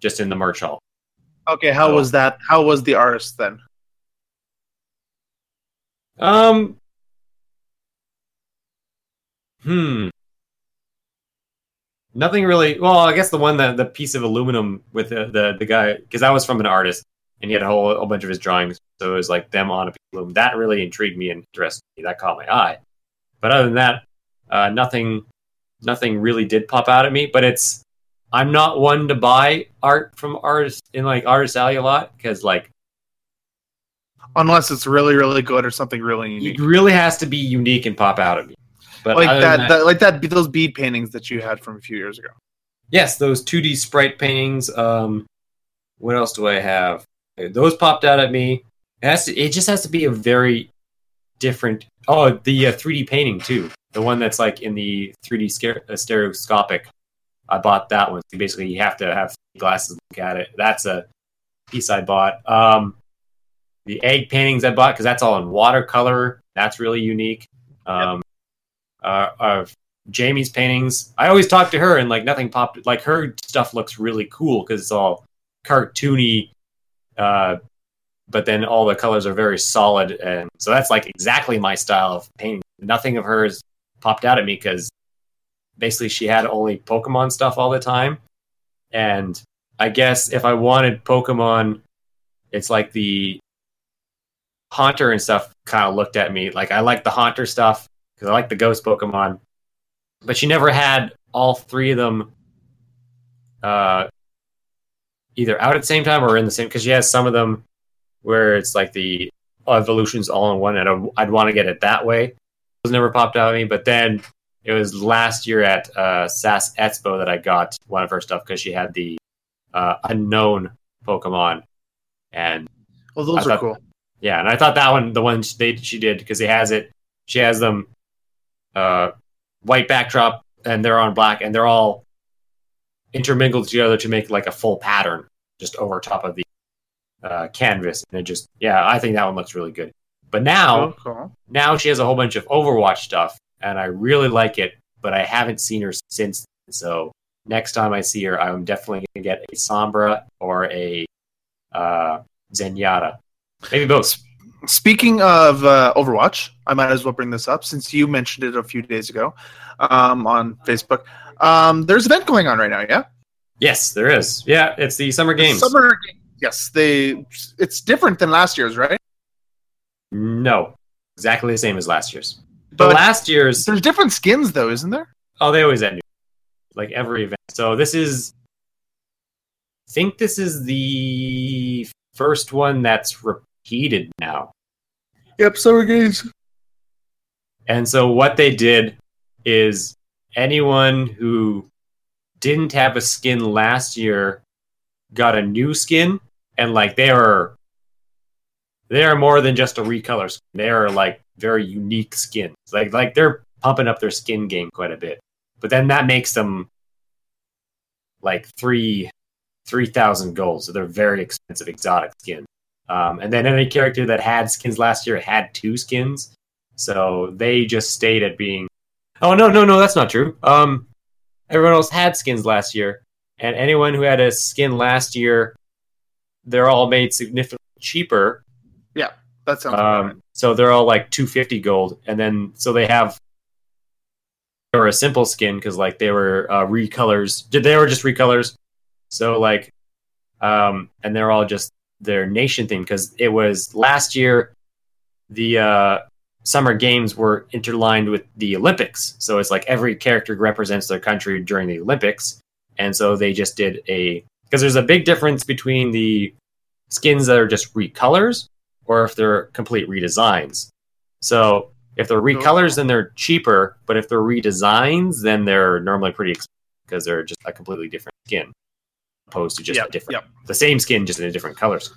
just in the merch hall. Okay, how Oh. was that? How was the artist then? Um, hmm. Nothing really. Well, I guess the one that the piece of aluminum with the the, the guy because that was from an artist and he had a whole a bunch of his drawings. So it was like them on a aluminum. That really intrigued me and interested me. That caught my eye. But other than that, uh, nothing nothing really did pop out at me. But it's I'm not one to buy art from artists in like artist alley a lot because like Unless it's really, really good or something really unique. it really has to be unique and pop out at me. But like other that, that, like that, those bead paintings that you had from a few years ago. Yes, those 2D sprite paintings. Um, what else do I have? Those popped out at me. It, has to, it just has to be a very different. Oh, the uh, 3D painting too. The one that's like in the 3D scare, uh, stereoscopic. I bought that one. So basically, you have to have glasses to look at it. That's a piece I bought. Um, the egg paintings I bought because that's all in watercolor. That's really unique. Um, uh, uh, Jamie's paintings. I always talk to her and like nothing popped. Like her stuff looks really cool because it's all cartoony, uh, but then all the colors are very solid, and so that's like exactly my style of painting. Nothing of hers popped out at me because basically she had only Pokemon stuff all the time, and I guess if I wanted Pokemon, it's like the Haunter and stuff kind of looked at me. Like I like the Haunter stuff because I like the Ghost Pokemon, but she never had all three of them uh, either out at the same time or in the same because she has some of them where it's like the evolutions all in one, and I'd, I'd want to get it that way. It was never popped out at me, but then it was last year at uh, SAS Expo that I got one of her stuff because she had the uh, Unown Pokemon, and Well, those I are thought- cool. yeah, and I thought that one, the one she- they she did because it has it. She has them uh, white backdrop, and they're on black, and they're all intermingled together to make like a full pattern just over top of the uh, canvas. And it just, yeah, I think that one looks really good. But now, Oh, now she has a whole bunch of Overwatch stuff, and I really like it. But I haven't seen her since. So next time I see her, I'm definitely gonna get a Sombra or a uh, Zenyatta, maybe both. Speaking of uh, Overwatch, I might as well bring this up since you mentioned it a few days ago um, on Facebook. Um, there's an event going on right now, yeah? Yes, there is. Yeah, it's the summer games. Summer Games. Yes, they. It's different than last year's, right? No, exactly the same as last year's. But But last year's, there's different skins, though, isn't there? oh, they always end like every event. So this is, I think this is the first one that's repeated now. Yep, Summer Games. And so what they did is anyone who didn't have a skin last year got a new skin and like they are they are more than just a recolor skin. They are like very unique skins. Like like they're pumping up their skin game quite a bit. But then that makes them like three three thousand gold. So they're very expensive exotic skins. Um, and then any character that had skins last year had two skins. So they just stayed at being. Oh no, no, no, that's not true. Um, everyone else had skins last year, and anyone who had a skin last year, they're all made significantly cheaper. Yeah, that sounds about right. Um, so they're all like two fifty gold, and then so they have. Or a simple skin because like they were uh, recolors. They were just recolors. So like, um, and they're all just their nation theme because it was last year. The uh, summer games were interlined with the Olympics. So it's like every character represents their country during the Olympics. And so they just did a because there's a big difference between the skins that are just recolors or if they're complete redesigns. So if they're recolors, then they're cheaper, but if they're redesigns, then they're normally pretty expensive because they're just a completely different skin opposed to just Yep, a different yep. the same skin just in a different colors.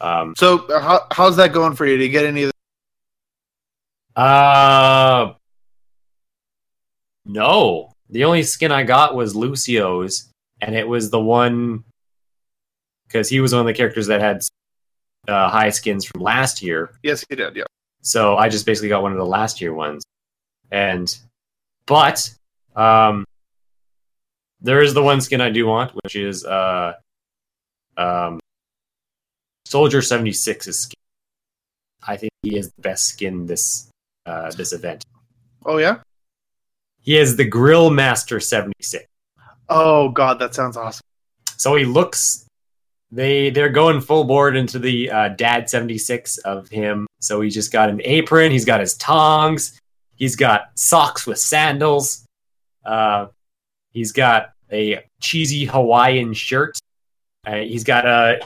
Um, So, uh, how, how's that going for you? Do you get any of Uh, no. The only skin I got was Lucio's, and it was the one because he was one of the characters that had uh, high skins from last year. Yes, he did. Yeah. So I just basically got one of the last year ones, and but um, there is the one skin I do want, which is uh, um, Soldier 76's skin. I think he is the best skin this uh, this event. Oh yeah. He is the Grill Master 76. Oh god, that sounds awesome. So he looks they they're going full board into the uh, dad 76 of him. So he's just got an apron, he's got his tongs, he's got socks with sandals. Uh, he's got a cheesy Hawaiian shirt. Uh, he's got a,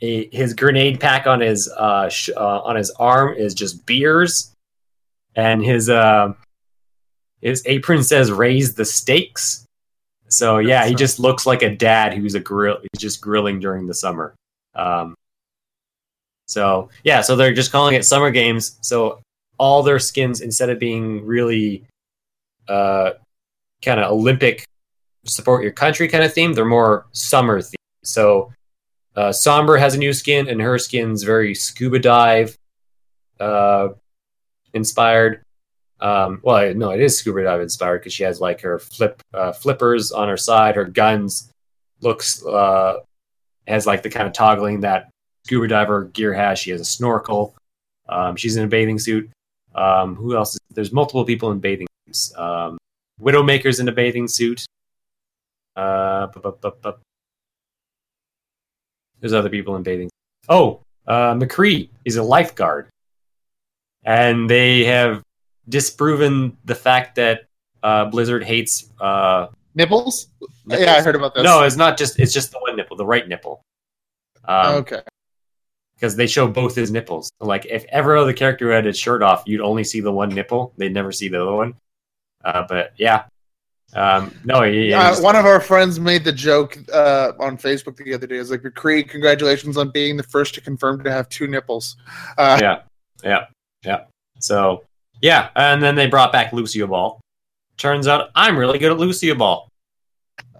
a his grenade pack on his uh, sh- uh, on his arm is just beers, and his uh, his apron says "Raise the stakes." So yeah, he just looks like a dad who's a grill. He's just grilling during the summer. Um, so yeah, so they're just calling it summer games. So all their skins, instead of being really uh, kind of Olympic support your country kind of theme, they're more summer themed. So uh, Sombra has a new skin, and her skin's very scuba dive uh, inspired. Um, well, no, it is scuba dive inspired because she has like her flip uh, flippers on her side. Her guns looks uh, has like the kind of toggling that scuba diver gear has. She has a snorkel. Um, she's in a bathing suit. Um, who else? Is, there's multiple people in bathing suits. Um, Widowmaker's in a bathing suit. Uh, bu- bu- bu- there's other people in bathing. Oh, uh, McCree is a lifeguard, and they have disproven the fact that uh, Blizzard hates. Uh, Nipples? nipples. Yeah, I heard about this. No, it's not just. It's just the one nipple, the right nipple. Um, okay. because they show both his nipples. Like if every other character had his shirt off, you'd only see the one nipple. They'd never see the other one. Uh, but yeah, um, no, he, Uh, one of our friends made the joke uh, on Facebook the other day. It's like, McCree, congratulations on being the first to confirm to have two nipples. Uh, yeah, yeah, yeah. So yeah, and then they brought back Lucio Ball. Turns out I'm really good at Lucio Ball.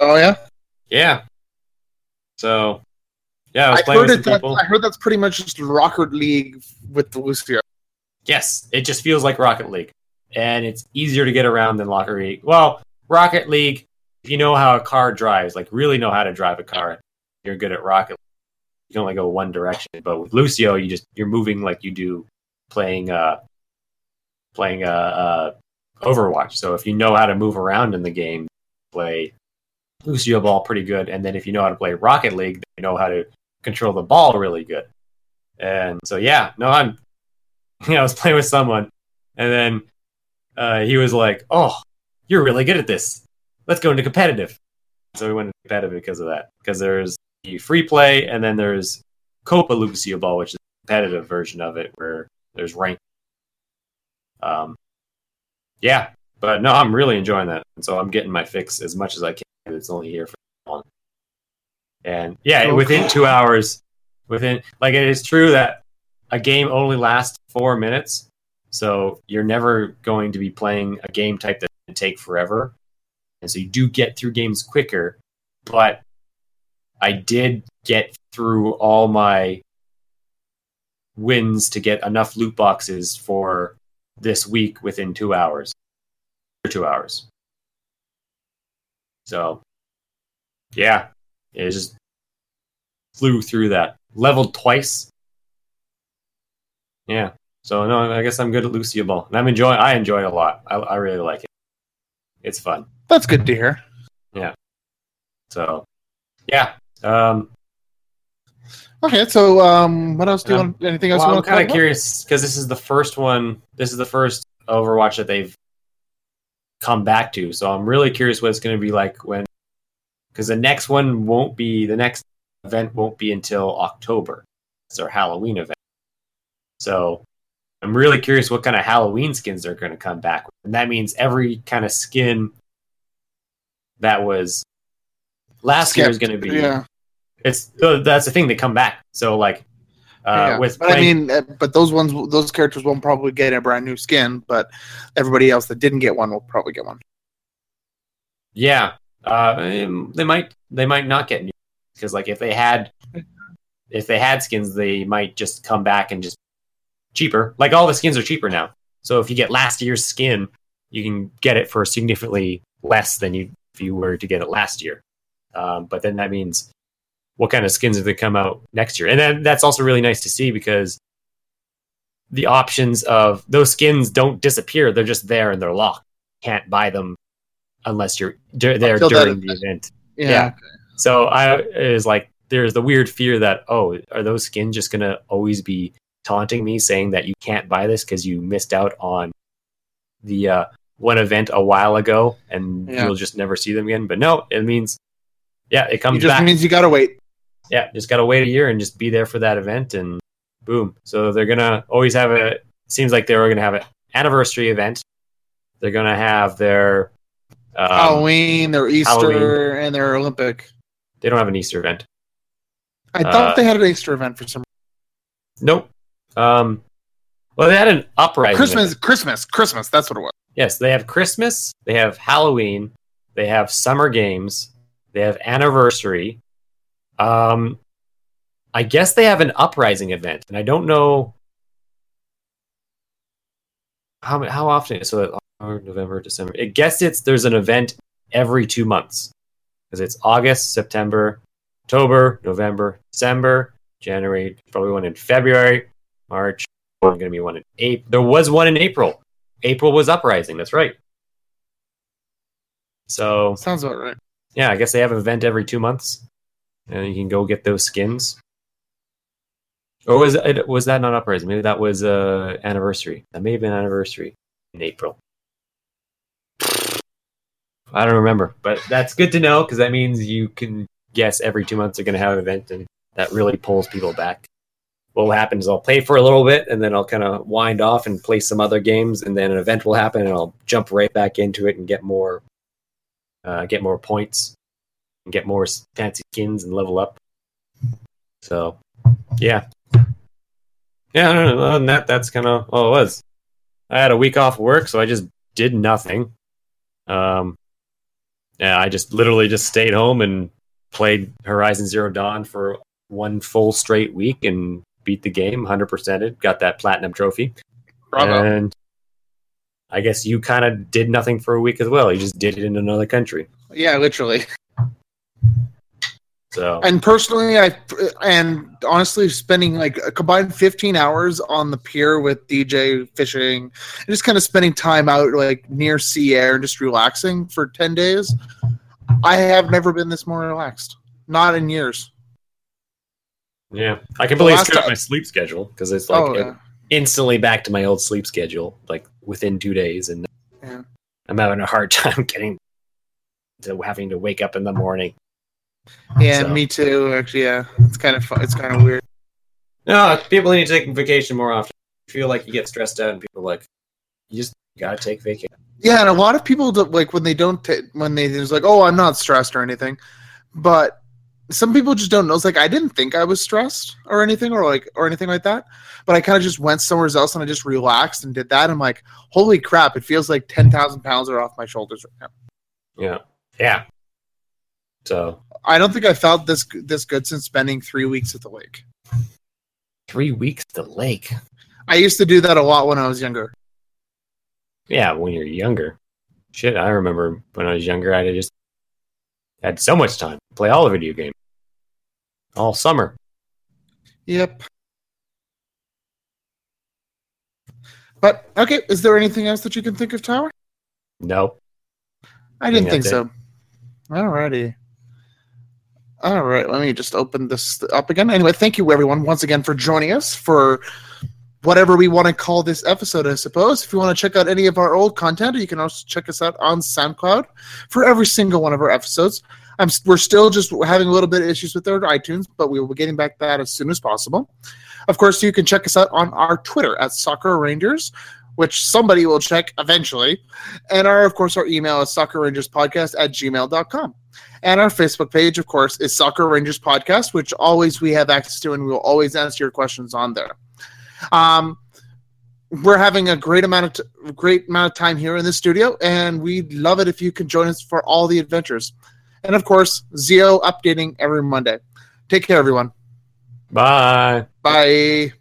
Oh, yeah? Yeah. So yeah, I was I playing heard, with some people. I heard that's pretty much just Rocket League with the Lucio. Yes, it just feels like Rocket League, and it's easier to get around than Rocket League. Well, Rocket League, if you know how a car drives, like really know how to drive a car, you're good at Rocket. League. You can only go one direction, but with Lucio, you just you're moving like you do playing uh playing uh, uh Overwatch. So if you know how to move around in the game, play Lucio Ball pretty good, and then if you know how to play Rocket League, then you know how to control the ball really good. And so yeah, no, I'm yeah, I was playing with someone, and then uh, he was like, "Oh, you're really good at this. Let's go into competitive." So we went into competitive because of that. Because there's the free play, and then there's Copa Lucio Ball, which is a competitive version of it, where there's rank. Um, yeah, but no, I'm really enjoying that, and so I'm getting my fix as much as I can. It's only here for long, and yeah, Okay. within two hours, within like it is true that a game only lasts four minutes, so you're never going to be playing a game type that can take forever, and so you do get through games quicker. But I did get through all my wins to get enough loot boxes for this week within two hours. Two hours. So, yeah, it just flew through that. Leveled twice. Yeah. So no, I guess I'm good at Lucio Ball, and I'm enjoying. I enjoy it a lot. I, I really like it. It's fun. That's good to hear. Yeah. So, yeah. Um, Okay, so um, what else do you Yeah. want? Anything else well, you I'm kind of curious because this is the first one. This is the first Overwatch that they've come back to. So I'm really curious what it's going to be like when, because the next one won't be the next event won't be until October. It's our Halloween event. So I'm really curious what kind of Halloween skins they're going to come back with, and that means every kind of skin that was last year is going to be. Yeah, It's that's the thing they come back. So like. Uh, yeah. with but I mean, uh, but those ones, those characters won't probably get a brand new skin, but everybody else that didn't get one will probably get one. Yeah, uh, um, they might they might not get new because like if they had if they had skins, they might just come back and just cheaper. Like all the skins are cheaper now. So if you get last year's skin, you can get it for significantly less than you if you were to get it last year. Um, but then that means what kind of skins are they come out next year? And then that's also really nice to see because the options of those skins don't disappear; they're just there and they're locked. Can't buy them unless you're dur- there Until during the event. Yeah. Yeah. So I is like there's the weird fear that oh are those skins just gonna always be taunting me saying that you can't buy this because you missed out on the uh, one event a while ago and Yeah. you'll just never see them again. But no, it means yeah, it comes. It just back. means you gotta wait. yeah, just gotta wait a year and just be there for that event and boom. So they're gonna always have a seems like they're gonna have an anniversary event. They're gonna have their um, Halloween, their Easter, Halloween. and their Olympic. they don't have an Easter event. I thought Uh, they had an Easter event for some Nope. Um, well, they had an uprising. Christmas. Christmas, Christmas. That's what it was. Yes, they have Christmas. They have Halloween. They have summer games. They have anniversary. Um, I guess they have an uprising event, and I don't know. how how often? So October, November, December. I guess it's there's an event every two months because it's August, September, October, November, December, January. Probably one in February, March. One going to be one in April. There was one in April. April was Uprising. That's right. So Sounds about right. yeah, I guess they have an event every two months, and you can go get those skins. Or was it was that not uprising? Maybe that was uh anniversary. That may have been anniversary in April. I don't remember, but that's good to know because that means you can guess every two months they're going to have an event, and that really pulls people back. What will happen is I'll play for a little bit, and then I'll kind of wind off and play some other games, and then an event will happen, and I'll jump right back into it and get more, uh, get more points, and get more fancy skins and level up. So, yeah, yeah. I don't. Other than that, that's kind of all it was. I had a week off work, so I just did nothing. Um, yeah, I just literally just stayed home and played Horizon Zero Dawn for one full straight week and beat the game 100%. It got that platinum trophy. Bravo. And I guess you kind of did nothing for a week as well. You just did it in another country. yeah, literally. So And personally, I and honestly, spending like a combined 15 hours on the pier with DJ fishing, and just kind of spending time out like near sea air and just relaxing for 10 days. I have never been this more relaxed. Not in years. Yeah, I can The believe last screw up my sleep schedule because it's like oh, yeah. instantly back to my old sleep schedule, like within two days, and Yeah. I'm having a hard time getting to having to wake up in the morning. Yeah, So- me too. Actually, yeah, it's kind of fun. It's kind of weird. No, people need to take vacation more often. I feel like you get stressed out, and people are like, you just gotta take vacation. Yeah, and a lot of people like when they don't ta when they there's like, oh, I'm not stressed or anything, but some people just don't know. It's like I didn't think I was stressed or anything or like or anything like that, but I kind of just went somewhere else and I just relaxed and did that. I'm like, holy crap! It feels like ten thousand pounds are off my shoulders right now. Yeah, yeah. So I don't think I felt this this good since spending three weeks at the lake. three weeks at the lake. I used to do that a lot when I was younger. Yeah, when you're younger. Shit, I remember when I was younger, I just had so much time to play all the video games all summer. Yep. But okay, is there anything else that you can think of, Tyler? No. I didn't think think so. Alrighty. All right, let me just open this up again. Anyway, thank you everyone once again for joining us for whatever we want to call this episode, I suppose. If you want to check out any of our old content, you can also check us out on SoundCloud for every single one of our episodes. I'm, we're still just having a little bit of issues with our iTunes, but we will be getting back that as soon as possible. Of course, you can check us out on our Twitter at Sakura Rangers, which somebody will check eventually. And our, of course, our email is sakurarangerspodcast at gmail.com. And our Facebook page, of course, is Sakura Rangers Podcast, which always we have access to, and we will always answer your questions on there. Um, we're having a great amount of t- great amount of time here in the studio, and we'd love it if you can join us for all the adventures. And of course, Zeo updating every Monday. Take care, everyone. Bye. Bye.